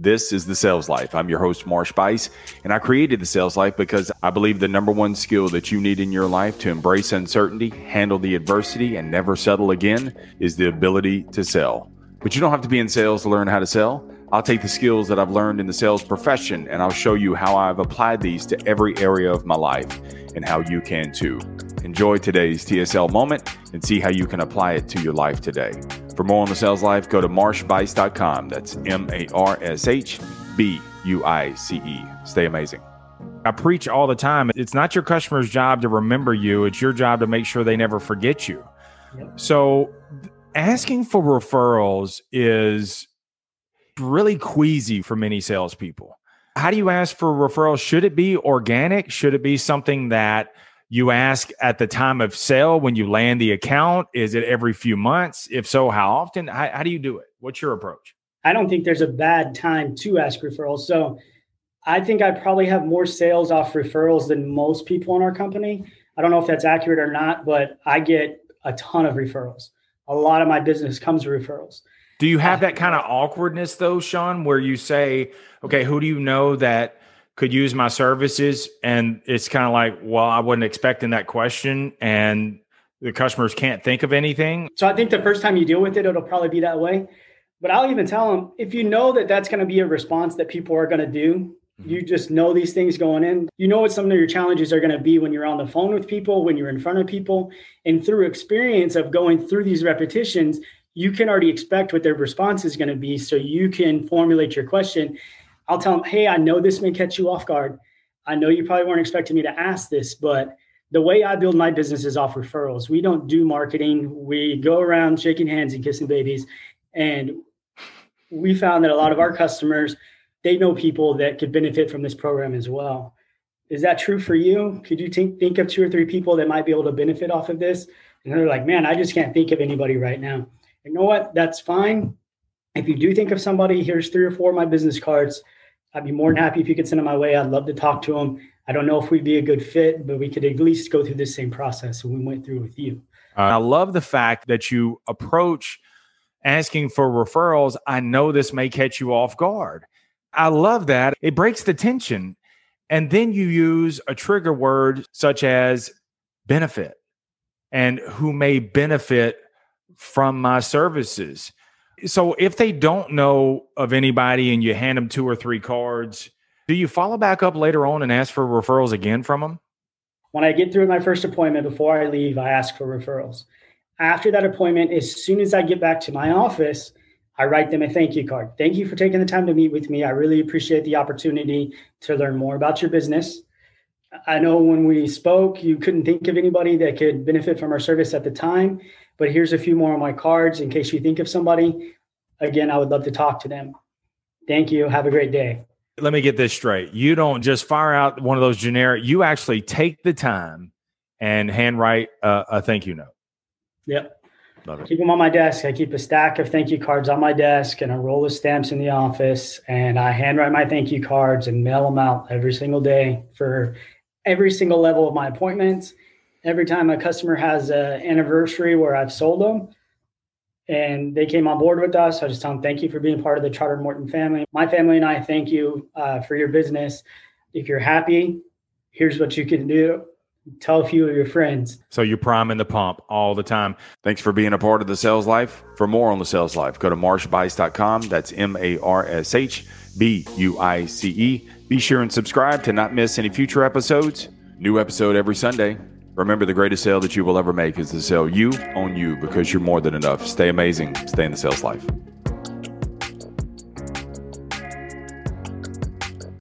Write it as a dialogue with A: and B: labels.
A: This is The Sales Life. I'm your host, Marsh Buice, and I created The Sales Life because I believe the number one skill that you need in your life to embrace uncertainty, handle the adversity, and never settle again is the ability to sell. But you don't have to be in sales to learn how to sell. I'll take the skills that I've learned in the sales profession and I'll show you how I've applied these to every area of my life and how you can too. Enjoy today's TSL moment and see how you can apply it to your life today. For more on the sales life, go to marshbuice.com. That's M A R S H B U I C E. Stay amazing.
B: I preach all the time. It's not your customer's job to remember you, it's your job to make sure they never forget you. Yep. So, asking for referrals is really queasy for many salespeople. How do you ask for referrals? Should it be organic? Should it be something that you ask at the time of sale when you land the account? Is it every few months? If so, how often? How, how do you do it? What's your approach?
C: I don't think there's a bad time to ask referrals. So I think I probably have more sales off referrals than most people in our company. I don't know if that's accurate or not, but I get a ton of referrals. A lot of my business comes to referrals.
B: Do you have uh, that kind of awkwardness though, Sean, where you say, okay, who do you know that could use my services. And it's kind of like well i wasn't expecting that question and the customers can't think of anything.
C: So i think the first time you deal with it it'll probably be that way. But i'll even tell them if you know that that's going to be a response that people are going to do mm-hmm. you just know these things going in. You know what some of your challenges are going to be when you're on the phone with people when you're in front of people. And through experience of going through these repetitions you can already expect what their response is going to be. So you can formulate your question I'll tell them, hey, I know this may catch you off guard. I know you probably weren't expecting me to ask this, but the way I build my business is off referrals. We don't do marketing. We go around shaking hands and kissing babies. And we found that a lot of our customers, they know people that could benefit from this program as well. Is that true for you? Could you think, think of two or three people that might be able to benefit off of this? And they're like, man, I just can't think of anybody right now. You know what? That's fine. If you do think of somebody, here's three or four of my business cards I'd be more than happy if you could send them my way. I'd love to talk to them. I don't know if we'd be a good fit, but we could at least go through the same process we went through with you.
B: Uh, I love the fact that you approach asking for referrals. I know this may catch you off guard. I love that. It breaks the tension. And then you use a trigger word such as benefit and who may benefit from my services. So if they don't know of anybody and you hand them two or three cards, do you follow back up later on and ask for referrals again from them?
C: When I get through my first appointment, before I leave, I ask for referrals. After that appointment, as soon as I get back to my office, I write them a thank you card. Thank you for taking the time to meet with me. I really appreciate the opportunity to learn more about your business. I know when we spoke, you couldn't think of anybody that could benefit from our service at the time, but here's a few more of my cards in case you think of somebody. Again, I would love to talk to them. Thank you. Have a great day.
B: Let me get this straight. You don't just fire out one of those generic, you actually take the time and handwrite a, a thank you note.
C: Yep. Love it. Keep them on my desk. I keep a stack of thank you cards on my desk and a roll of stamps in the office. And I handwrite my thank you cards and mail them out every single day for every single level of my appointments. Every time a customer has an anniversary where I've sold them, and they came on board with us. I just tell them thank you for being part of the Chartered Morton family. My family and I thank you uh, for your business. If you're happy, here's what you can do. Tell a few of your friends.
B: So you're priming the pump all the time.
A: Thanks for being a part of the sales life. For more on the sales life, go to marshbuice.com. That's M A R S H B U I C E. Be sure and subscribe to not miss any future episodes. New episode every Sunday. Remember, the greatest sale that you will ever make is to sell you on you because you're more than enough. Stay amazing. Stay in the sales life.